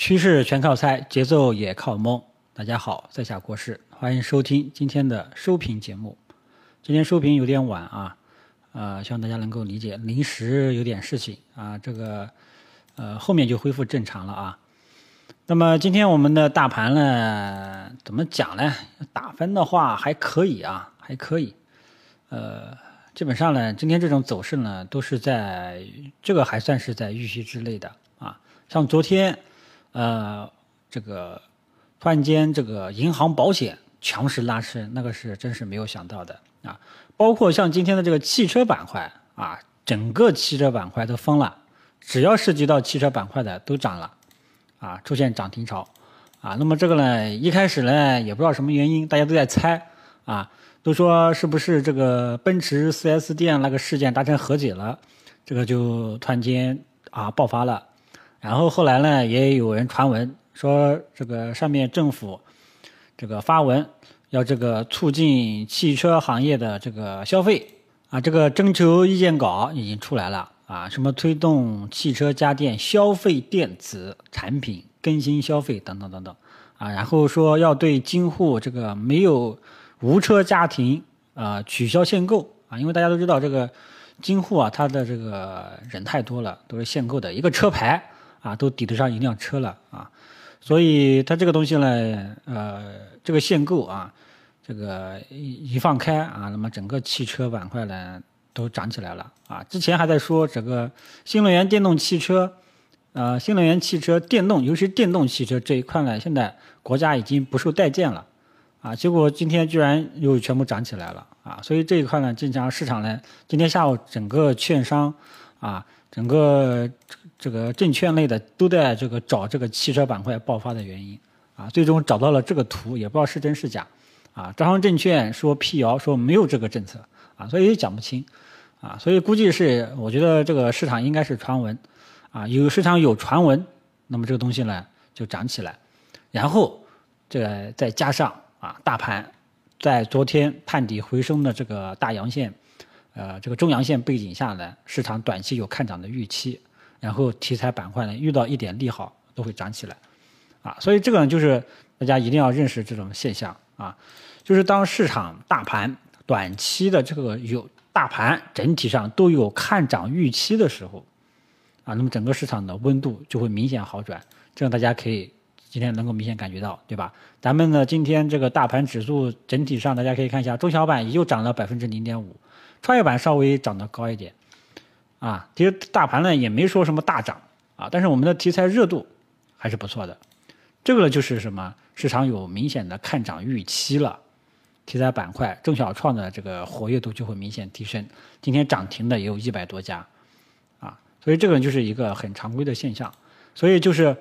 趋势全靠猜，节奏也靠蒙。大家好，在下国师，欢迎收听今天的收评节目。今天收评有点晚啊，呃，希望大家能够理解，临时有点事情啊，这个呃后面就恢复正常了啊。那么今天我们的大盘呢，怎么讲呢？打分的话还可以啊，还可以。呃，基本上呢，今天这种走势呢，都是在这个还算是在预期之内的啊。像昨天。呃，这个突然间，这个银行保险强势拉升，那个是真是没有想到的啊！包括像今天的这个汽车板块啊，整个汽车板块都疯了，只要涉及到汽车板块的都涨了啊，出现涨停潮啊。那么这个呢，一开始呢也不知道什么原因，大家都在猜啊，都说是不是这个奔驰 4S 店那个事件达成和解了，这个就突然间啊爆发了。然后后来呢，也有人传闻说，这个上面政府这个发文要这个促进汽车行业的这个消费啊，这个征求意见稿已经出来了啊，什么推动汽车家电消费电子产品更新消费等等等等啊，然后说要对京沪这个没有无车家庭啊取消限购啊，因为大家都知道这个京沪啊，它的这个人太多了，都是限购的一个车牌。啊，都抵得上一辆车了啊，所以它这个东西呢，呃，这个限购啊，这个一放开啊，那么整个汽车板块呢都涨起来了啊。之前还在说这个新能源电动汽车，呃，新能源汽车电动，尤其是电动汽车这一块呢，现在国家已经不受待见了啊。结果今天居然又全部涨起来了啊，所以这一块呢，经常市场呢，今天下午整个券商啊。整个这个证券类的都在这个找这个汽车板块爆发的原因啊，最终找到了这个图，也不知道是真是假啊。招商证券说辟谣说没有这个政策啊，所以也讲不清啊，所以估计是我觉得这个市场应该是传闻啊，有市场有传闻，那么这个东西呢就涨起来，然后这再加上啊大盘在昨天探底回升的这个大阳线。呃，这个中阳线背景下呢，市场短期有看涨的预期，然后题材板块呢遇到一点利好都会涨起来，啊，所以这个呢就是大家一定要认识这种现象啊，就是当市场大盘短期的这个有大盘整体上都有看涨预期的时候，啊，那么整个市场的温度就会明显好转，这样大家可以今天能够明显感觉到，对吧？咱们呢今天这个大盘指数整体上大家可以看一下，中小板也就涨了百分之零点五。创业板稍微涨得高一点，啊，其实大盘呢也没说什么大涨啊，但是我们的题材热度还是不错的，这个就是什么市场有明显的看涨预期了，题材板块中小创的这个活跃度就会明显提升，今天涨停的也有一百多家，啊，所以这个就是一个很常规的现象，所以就是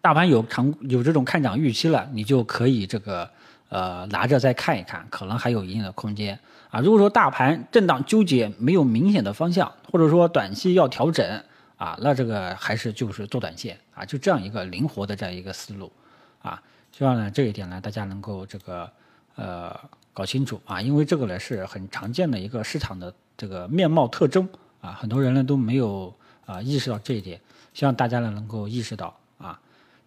大盘有常有这种看涨预期了，你就可以这个呃拿着再看一看，可能还有一定的空间。啊，如果说大盘震荡纠结没有明显的方向，或者说短期要调整啊，那这个还是就是做短线啊，就这样一个灵活的这样一个思路啊。希望呢这一点呢大家能够这个呃搞清楚啊，因为这个呢是很常见的一个市场的这个面貌特征啊，很多人呢都没有啊意识到这一点，希望大家呢能够意识到啊，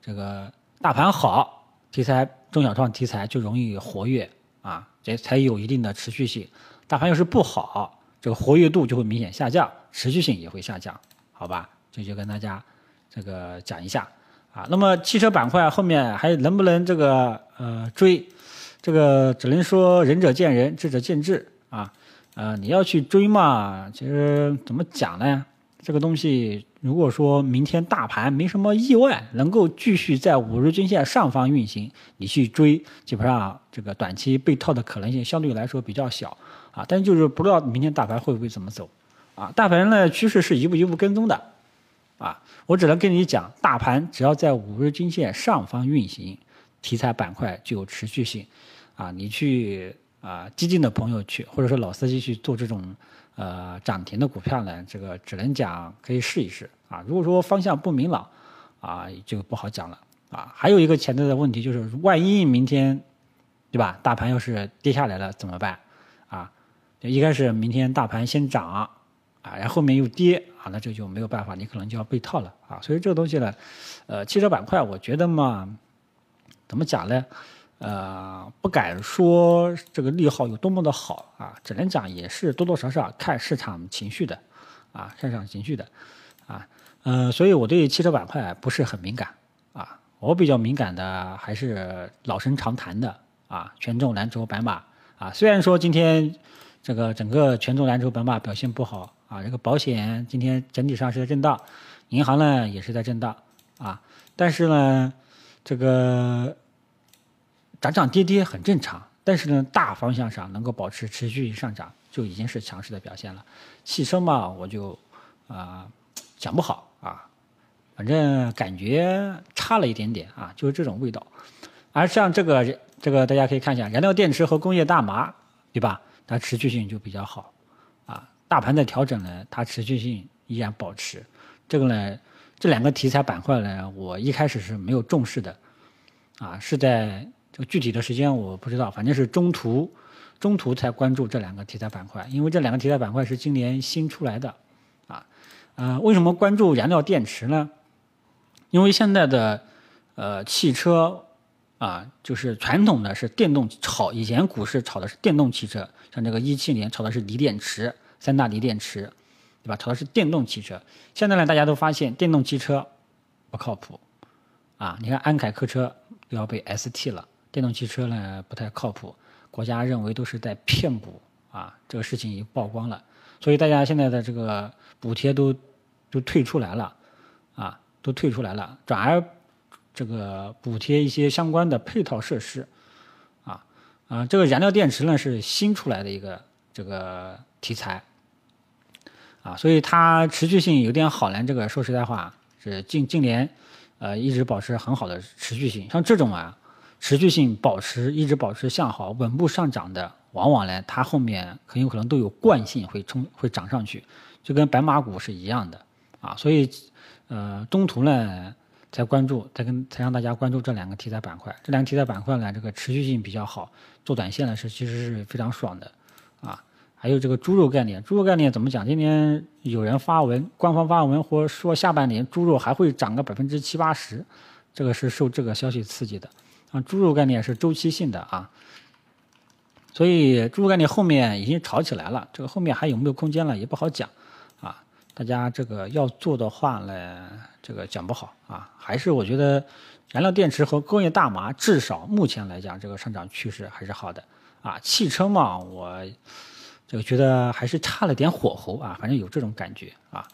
这个大盘好，题材中小创题材就容易活跃。啊，这才有一定的持续性。大盘要是不好，这个活跃度就会明显下降，持续性也会下降，好吧？这就跟大家这个讲一下啊。那么汽车板块后面还能不能这个呃追？这个只能说仁者见仁，智者见智啊。呃，你要去追嘛，其实怎么讲呢？这个东西，如果说明天大盘没什么意外，能够继续在五日均线上方运行，你去追，基本上这个短期被套的可能性相对来说比较小啊。但就是不知道明天大盘会不会怎么走啊？大盘的趋势是一步一步跟踪的啊。我只能跟你讲，大盘只要在五日均线上方运行，题材板块就有持续性啊。你去啊，激进的朋友去，或者说老司机去做这种。呃，涨停的股票呢，这个只能讲可以试一试啊。如果说方向不明朗，啊，就不好讲了啊。还有一个潜在的问题就是，万一明天，对吧？大盘要是跌下来了怎么办？啊，一开始明天大盘先涨，啊，然后后面又跌啊，那这就没有办法，你可能就要被套了啊。所以这个东西呢，呃，汽车板块我觉得嘛，怎么讲呢？呃，不敢说这个利好有多么的好啊，只能讲也是多多少少看市场情绪的啊，市场情绪的啊，呃，所以我对汽车板块不是很敏感啊，我比较敏感的还是老生常谈的啊，权重蓝筹白马啊，虽然说今天这个整个权重蓝筹白马表现不好啊，这个保险今天整体上是在震荡，银行呢也是在震荡啊，但是呢，这个。涨涨跌跌很正常，但是呢，大方向上能够保持持续上涨，就已经是强势的表现了。汽车嘛，我就啊讲不好啊，反正感觉差了一点点啊，就是这种味道。而像这个这个，大家可以看一下，燃料电池和工业大麻，对吧？它持续性就比较好啊。大盘的调整呢，它持续性依然保持。这个呢，这两个题材板块呢，我一开始是没有重视的啊，是在。具体的时间我不知道，反正是中途，中途才关注这两个题材板块，因为这两个题材板块是今年新出来的，啊，呃，为什么关注燃料电池呢？因为现在的呃汽车啊，就是传统的是电动炒，以前股市炒的是电动汽车，像这个一七年炒的是锂电池，三大锂电池，对吧？炒的是电动汽车。现在呢，大家都发现电动汽车不靠谱，啊，你看安凯客车都要被 ST 了。电动汽车呢不太靠谱，国家认为都是在骗补啊，这个事情已经曝光了，所以大家现在的这个补贴都都退出来了，啊，都退出来了，转而这个补贴一些相关的配套设施，啊啊，这个燃料电池呢是新出来的一个这个题材，啊，所以它持续性有点好呢。这个说实在话是近近年呃一直保持很好的持续性，像这种啊。持续性保持一直保持向好、稳步上涨的，往往呢，它后面很有可能都有惯性会冲会涨上去，就跟白马股是一样的啊。所以，呃，中途呢才关注，才跟才让大家关注这两个题材板块。这两个题材板块呢，这个持续性比较好，做短线呢是其实是非常爽的啊。还有这个猪肉概念，猪肉概念怎么讲？今天有人发文，官方发文或说下半年猪肉还会涨个百分之七八十，这个是受这个消息刺激的。啊，猪肉概念是周期性的啊，所以猪肉概念后面已经炒起来了，这个后面还有没有空间了也不好讲啊。大家这个要做的话呢，这个讲不好啊。还是我觉得燃料电池和工业大麻至少目前来讲，这个上涨趋势还是好的啊。汽车嘛，我这个觉得还是差了点火候啊，反正有这种感觉啊。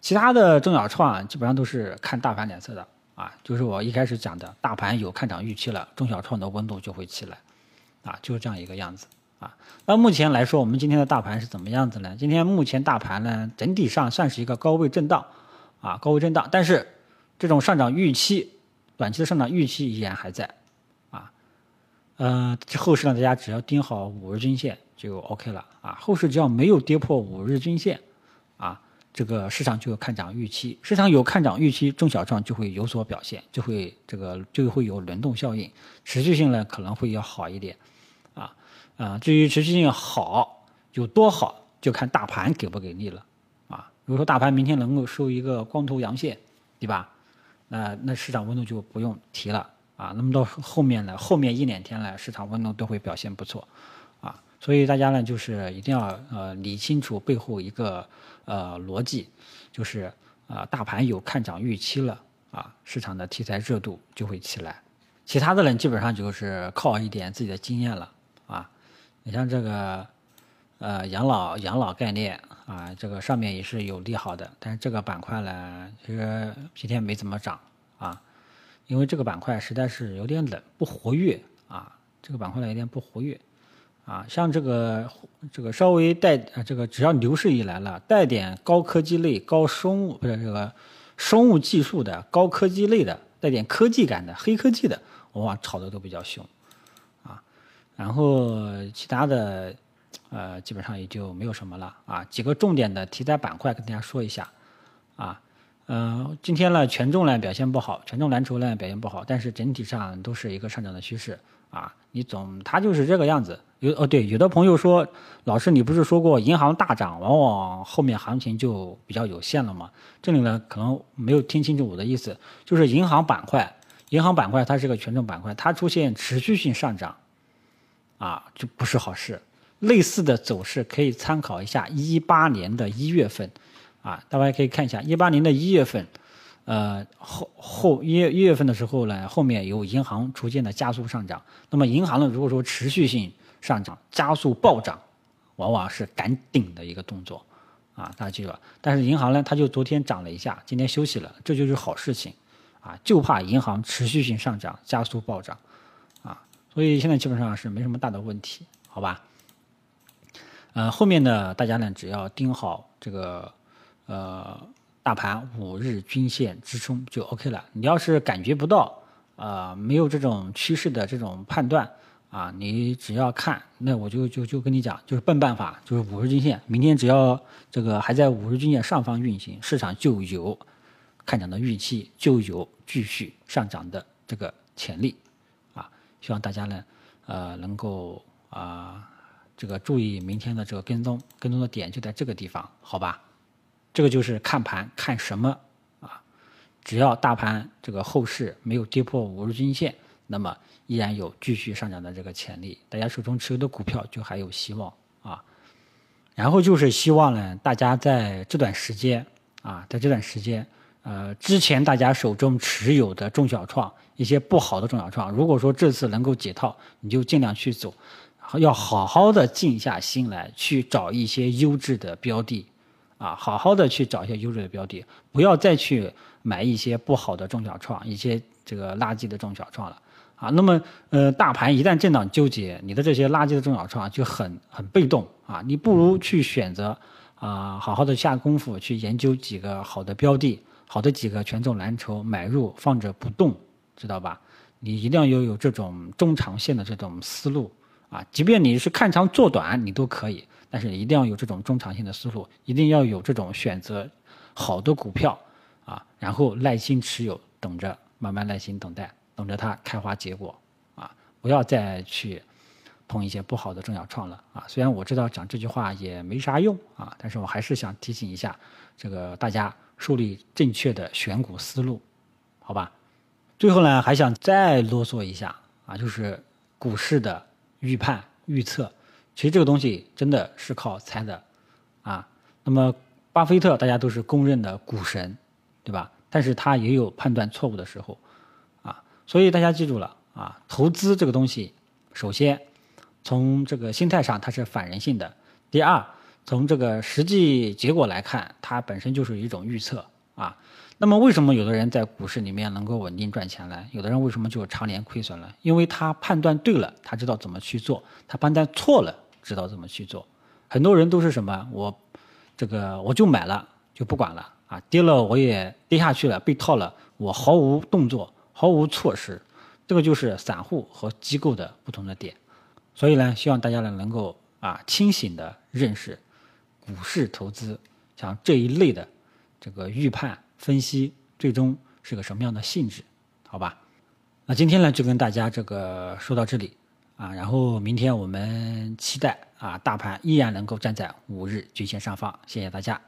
其他的中小创基本上都是看大盘脸色的。啊，就是我一开始讲的，大盘有看涨预期了，中小创的温度就会起来，啊，就是这样一个样子啊。那目前来说，我们今天的大盘是怎么样子呢？今天目前大盘呢，整体上算是一个高位震荡，啊，高位震荡，但是这种上涨预期，短期的上涨预期依然还在，啊，呃，后市呢，大家只要盯好五日均线就 OK 了，啊，后市只要没有跌破五日均线，啊。这个市场就有看涨预期，市场有看涨预期，中小创就会有所表现，就会这个就会有轮动效应，持续性呢可能会要好一点，啊啊，至于持续性好有多好，就看大盘给不给力了，啊，如果说大盘明天能够收一个光头阳线，对吧？那那市场温度就不用提了，啊，那么到后面呢，后面一两天呢，市场温度都会表现不错，所以大家呢就是一定要呃理清楚背后一个。呃，逻辑就是啊，大盘有看涨预期了啊，市场的题材热度就会起来。其他的人基本上就是靠一点自己的经验了啊。你像这个呃养老养老概念啊，这个上面也是有利好的，但是这个板块呢，其实今天没怎么涨啊，因为这个板块实在是有点冷，不活跃啊。这个板块呢有点不活跃。啊，像这个这个稍微带啊，这个只要牛市一来了，带点高科技类、高生物不是这个生物技术的高科技类的，带点科技感的黑科技的，往往炒的都比较凶，啊，然后其他的呃基本上也就没有什么了啊。几个重点的题材板块跟大家说一下，啊呃，今天呢，权重呢表现不好，权重蓝筹呢表现不好，但是整体上都是一个上涨的趋势啊。你总它就是这个样子。有哦，对，有的朋友说，老师你不是说过银行大涨，往往后面行情就比较有限了吗？这里呢可能没有听清楚我的意思，就是银行板块，银行板块它是个权重板块，它出现持续性上涨，啊，就不是好事。类似的走势可以参考一下一八年的一月份，啊，大家可以看一下一八年的一月份，呃后后一月一月份的时候呢，后面有银行逐渐的加速上涨。那么银行呢，如果说持续性上涨、加速暴涨，往往是赶顶的一个动作，啊，大家记住了。但是银行呢，它就昨天涨了一下，今天休息了，这就是好事情，啊，就怕银行持续性上涨、加速暴涨，啊，所以现在基本上是没什么大的问题，好吧？呃，后面呢，大家呢只要盯好这个，呃，大盘五日均线支撑就 OK 了。你要是感觉不到，啊，没有这种趋势的这种判断，啊，你只要看，那我就就就跟你讲，就是笨办法，就是五日均线，明天只要这个还在五日均线上方运行，市场就有看涨的预期，就有继续上涨的这个潜力，啊，希望大家呢，呃，能够啊。这个注意明天的这个跟踪，跟踪的点就在这个地方，好吧？这个就是看盘看什么啊？只要大盘这个后市没有跌破五日均线，那么依然有继续上涨的这个潜力，大家手中持有的股票就还有希望啊。然后就是希望呢，大家在这段时间啊，在这段时间，呃，之前大家手中持有的中小创一些不好的中小创，如果说这次能够解套，你就尽量去走。要好好的静下心来，去找一些优质的标的，啊，好好的去找一些优质的标的，不要再去买一些不好的中小创，一些这个垃圾的中小创了，啊，那么呃，大盘一旦震荡纠结，你的这些垃圾的中小创就很很被动啊，你不如去选择啊，好好的下功夫去研究几个好的标的，好的几个权重蓝筹买入放着不动，知道吧？你一定要有有这种中长线的这种思路。啊，即便你是看长做短，你都可以，但是一定要有这种中长线的思路，一定要有这种选择好的股票啊，然后耐心持有，等着慢慢耐心等待，等着它开花结果啊，不要再去碰一些不好的中小创了啊。虽然我知道讲这句话也没啥用啊，但是我还是想提醒一下这个大家树立正确的选股思路，好吧？最后呢，还想再啰嗦一下啊，就是股市的。预判预测，其实这个东西真的是靠猜的，啊，那么巴菲特大家都是公认的股神，对吧？但是他也有判断错误的时候，所以大家记住了啊，投资这个东西，首先从这个心态上它是反人性的，第二从这个实际结果来看，它本身就是一种预测啊。那么为什么有的人在股市里面能够稳定赚钱呢？有的人为什么就常年亏损了？因为他判断对了，他知道怎么去做；他判断错了，知道怎么去做。很多人都是什么？我这个我就买了，就不管了啊！跌了我也跌下去了，被套了，我毫无动作，毫无措施。这个就是散户和机构的不同的点。所以呢，希望大家呢能够啊清醒的认识股市投资，像这一类的这个预判。分析最终是个什么样的性质？好吧，那今天呢就跟大家这个说到这里啊，然后明天我们期待啊大盘依然能够站在五日均线上方。谢谢大家。